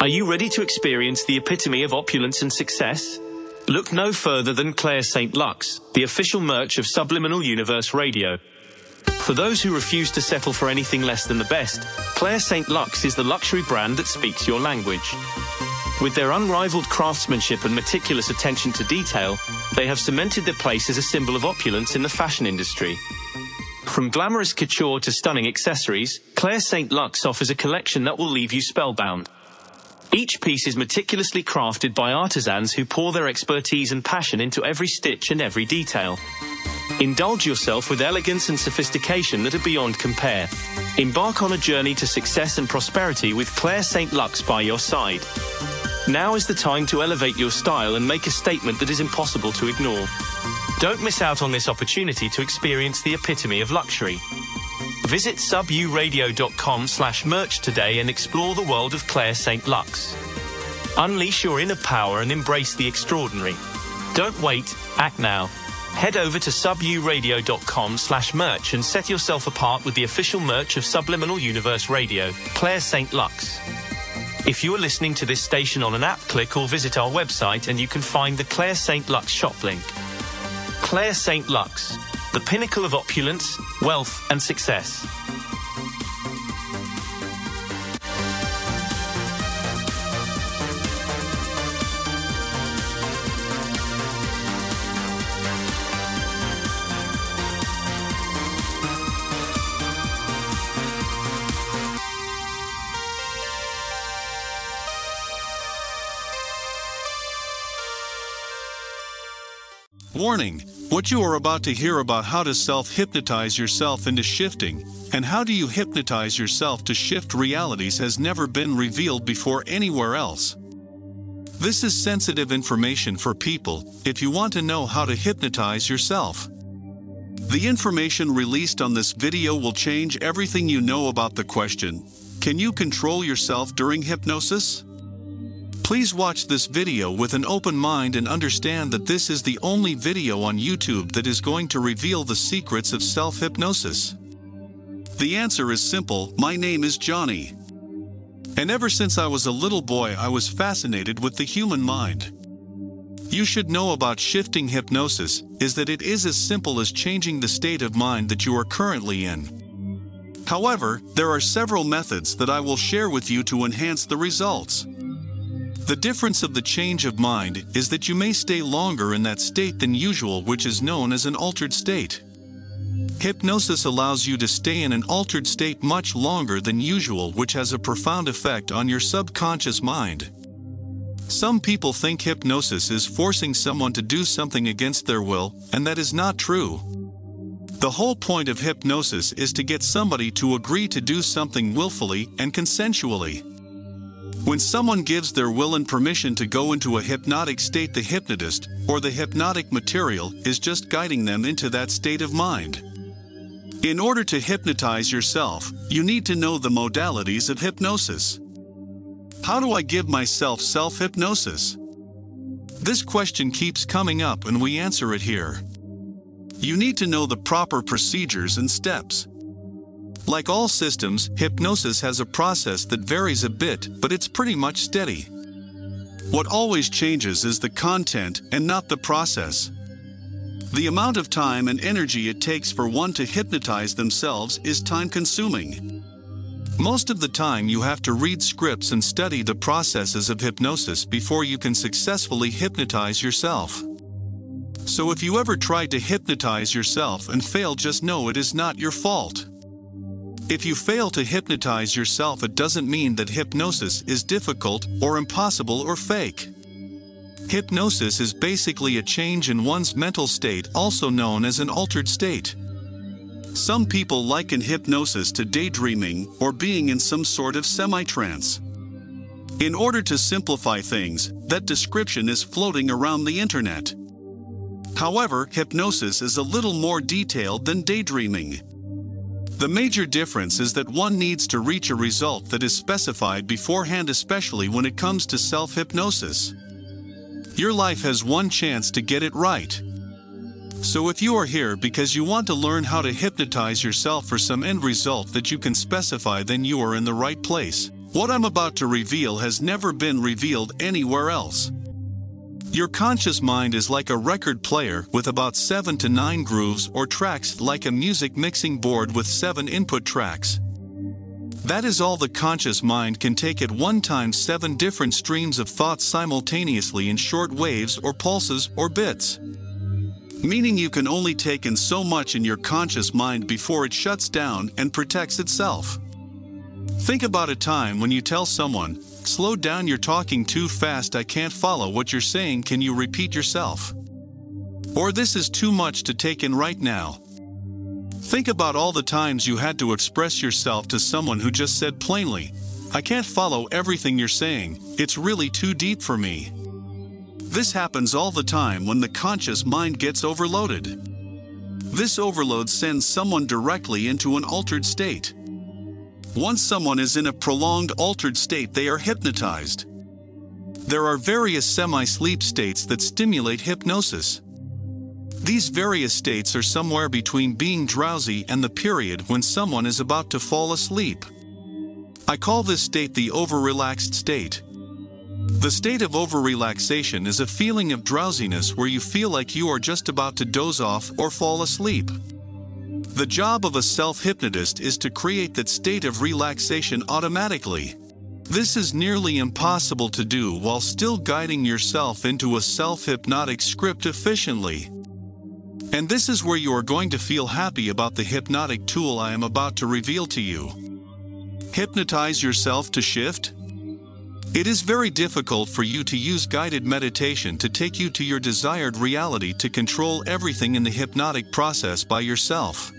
Are you ready to experience the epitome of opulence and success? Look no further than Claire St. Lux, the official merch of Subliminal Universe Radio. For those who refuse to settle for anything less than the best, Claire St. Lux is the luxury brand that speaks your language. With their unrivaled craftsmanship and meticulous attention to detail, they have cemented their place as a symbol of opulence in the fashion industry. From glamorous couture to stunning accessories, Claire St. Lux offers a collection that will leave you spellbound. Each piece is meticulously crafted by artisans who pour their expertise and passion into every stitch and every detail. Indulge yourself with elegance and sophistication that are beyond compare. Embark on a journey to success and prosperity with Claire St. Lux by your side. Now is the time to elevate your style and make a statement that is impossible to ignore. Don't miss out on this opportunity to experience the epitome of luxury. Visit suburadio.com slash merch today and explore the world of Claire St. Lux. Unleash your inner power and embrace the extraordinary. Don't wait, act now. Head over to suburadio.com slash merch and set yourself apart with the official merch of Subliminal Universe Radio, Claire St. Lux. If you are listening to this station on an app, click or visit our website and you can find the Claire St. Lux shop link. Claire St. Lux, the pinnacle of opulence, wealth, and success. Warning What you are about to hear about how to self hypnotize yourself into shifting, and how do you hypnotize yourself to shift realities has never been revealed before anywhere else. This is sensitive information for people if you want to know how to hypnotize yourself. The information released on this video will change everything you know about the question Can you control yourself during hypnosis? Please watch this video with an open mind and understand that this is the only video on YouTube that is going to reveal the secrets of self hypnosis. The answer is simple my name is Johnny. And ever since I was a little boy, I was fascinated with the human mind. You should know about shifting hypnosis is that it is as simple as changing the state of mind that you are currently in. However, there are several methods that I will share with you to enhance the results. The difference of the change of mind is that you may stay longer in that state than usual, which is known as an altered state. Hypnosis allows you to stay in an altered state much longer than usual, which has a profound effect on your subconscious mind. Some people think hypnosis is forcing someone to do something against their will, and that is not true. The whole point of hypnosis is to get somebody to agree to do something willfully and consensually. When someone gives their will and permission to go into a hypnotic state, the hypnotist, or the hypnotic material, is just guiding them into that state of mind. In order to hypnotize yourself, you need to know the modalities of hypnosis. How do I give myself self hypnosis? This question keeps coming up and we answer it here. You need to know the proper procedures and steps. Like all systems, hypnosis has a process that varies a bit, but it's pretty much steady. What always changes is the content and not the process. The amount of time and energy it takes for one to hypnotize themselves is time consuming. Most of the time, you have to read scripts and study the processes of hypnosis before you can successfully hypnotize yourself. So, if you ever tried to hypnotize yourself and fail, just know it is not your fault. If you fail to hypnotize yourself, it doesn't mean that hypnosis is difficult or impossible or fake. Hypnosis is basically a change in one's mental state, also known as an altered state. Some people liken hypnosis to daydreaming or being in some sort of semi trance. In order to simplify things, that description is floating around the internet. However, hypnosis is a little more detailed than daydreaming. The major difference is that one needs to reach a result that is specified beforehand, especially when it comes to self hypnosis. Your life has one chance to get it right. So, if you are here because you want to learn how to hypnotize yourself for some end result that you can specify, then you are in the right place. What I'm about to reveal has never been revealed anywhere else. Your conscious mind is like a record player with about 7 to 9 grooves or tracks like a music mixing board with 7 input tracks. That is all the conscious mind can take at one time 7 different streams of thought simultaneously in short waves or pulses or bits. Meaning you can only take in so much in your conscious mind before it shuts down and protects itself. Think about a time when you tell someone, Slow down, you're talking too fast, I can't follow what you're saying, can you repeat yourself? Or this is too much to take in right now. Think about all the times you had to express yourself to someone who just said plainly, I can't follow everything you're saying, it's really too deep for me. This happens all the time when the conscious mind gets overloaded. This overload sends someone directly into an altered state. Once someone is in a prolonged altered state, they are hypnotized. There are various semi sleep states that stimulate hypnosis. These various states are somewhere between being drowsy and the period when someone is about to fall asleep. I call this state the over-relaxed state. The state of over-relaxation is a feeling of drowsiness where you feel like you are just about to doze off or fall asleep. The job of a self-hypnotist is to create that state of relaxation automatically. This is nearly impossible to do while still guiding yourself into a self-hypnotic script efficiently. And this is where you are going to feel happy about the hypnotic tool I am about to reveal to you. Hypnotize yourself to shift? It is very difficult for you to use guided meditation to take you to your desired reality to control everything in the hypnotic process by yourself.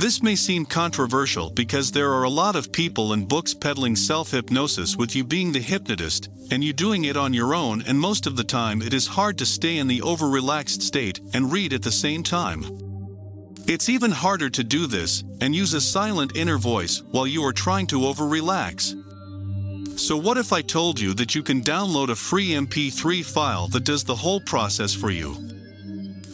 This may seem controversial because there are a lot of people and books peddling self-hypnosis with you being the hypnotist, and you doing it on your own and most of the time it is hard to stay in the over-relaxed state and read at the same time. It's even harder to do this and use a silent inner voice while you are trying to over-relax. So what if I told you that you can download a free MP3 file that does the whole process for you?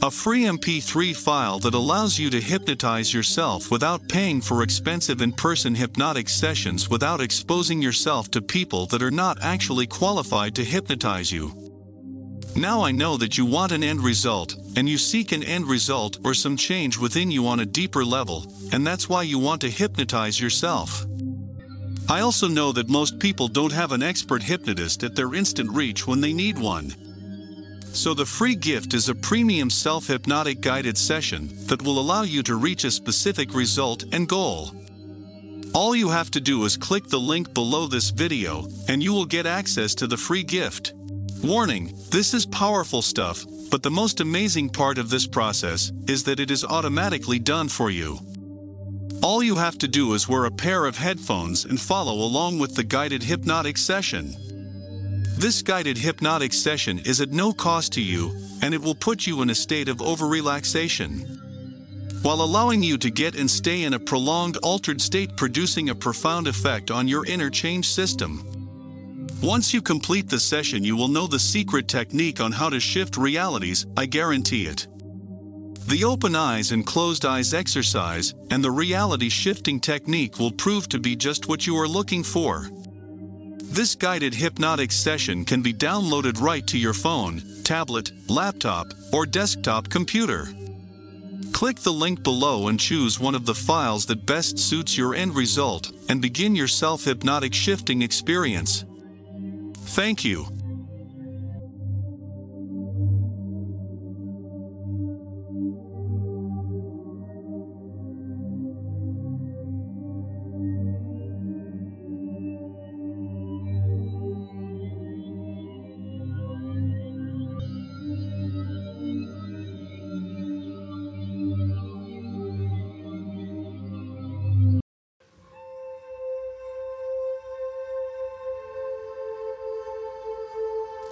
A free MP3 file that allows you to hypnotize yourself without paying for expensive in-person hypnotic sessions without exposing yourself to people that are not actually qualified to hypnotize you. Now I know that you want an end result, and you seek an end result or some change within you on a deeper level, and that's why you want to hypnotize yourself. I also know that most people don't have an expert hypnotist at their instant reach when they need one. So the free gift is a premium self-hypnotic guided session that will allow you to reach a specific result and goal. All you have to do is click the link below this video and you will get access to the free gift. Warning, this is powerful stuff, but the most amazing part of this process is that it is automatically done for you. All you have to do is wear a pair of headphones and follow along with the guided hypnotic session. This guided hypnotic session is at no cost to you, and it will put you in a state of over-relaxation. While allowing you to get and stay in a prolonged altered state producing a profound effect on your inner change system. Once you complete the session you will know the secret technique on how to shift realities, I guarantee it. The open eyes and closed eyes exercise and the reality shifting technique will prove to be just what you are looking for. This guided hypnotic session can be downloaded right to your phone, tablet, laptop, or desktop computer. Click the link below and choose one of the files that best suits your end result and begin your self-hypnotic shifting experience. Thank you.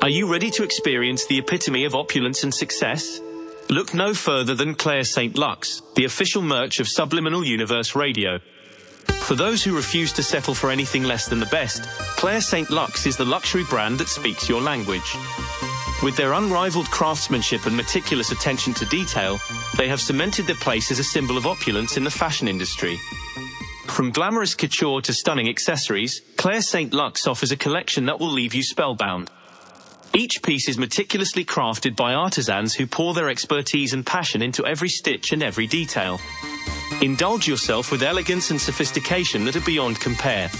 Are you ready to experience the epitome of opulence and success? Look no further than Claire St. Lux, the official merch of Subliminal Universe Radio. For those who refuse to settle for anything less than the best, Claire St. Lux is the luxury brand that speaks your language. With their unrivaled craftsmanship and meticulous attention to detail, they have cemented their place as a symbol of opulence in the fashion industry. From glamorous couture to stunning accessories, Claire St. Lux offers a collection that will leave you spellbound. Each piece is meticulously crafted by artisans who pour their expertise and passion into every stitch and every detail. Indulge yourself with elegance and sophistication that are beyond compare.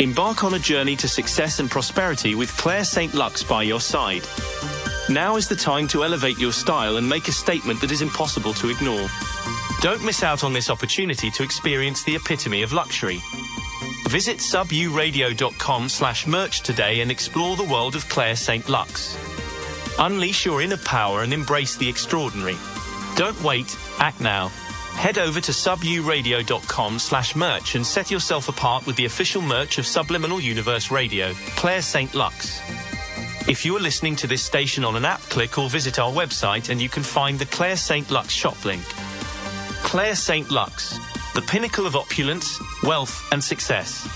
Embark on a journey to success and prosperity with Claire St. Lux by your side. Now is the time to elevate your style and make a statement that is impossible to ignore. Don't miss out on this opportunity to experience the epitome of luxury. Visit suburadio.com slash merch today and explore the world of Claire St. Lux. Unleash your inner power and embrace the extraordinary. Don't wait, act now. Head over to suburadio.com slash merch and set yourself apart with the official merch of Subliminal Universe Radio, Claire St. Lux. If you are listening to this station on an app, click or visit our website and you can find the Claire St. Lux shop link. Claire St. Lux, the pinnacle of opulence, wealth, and success.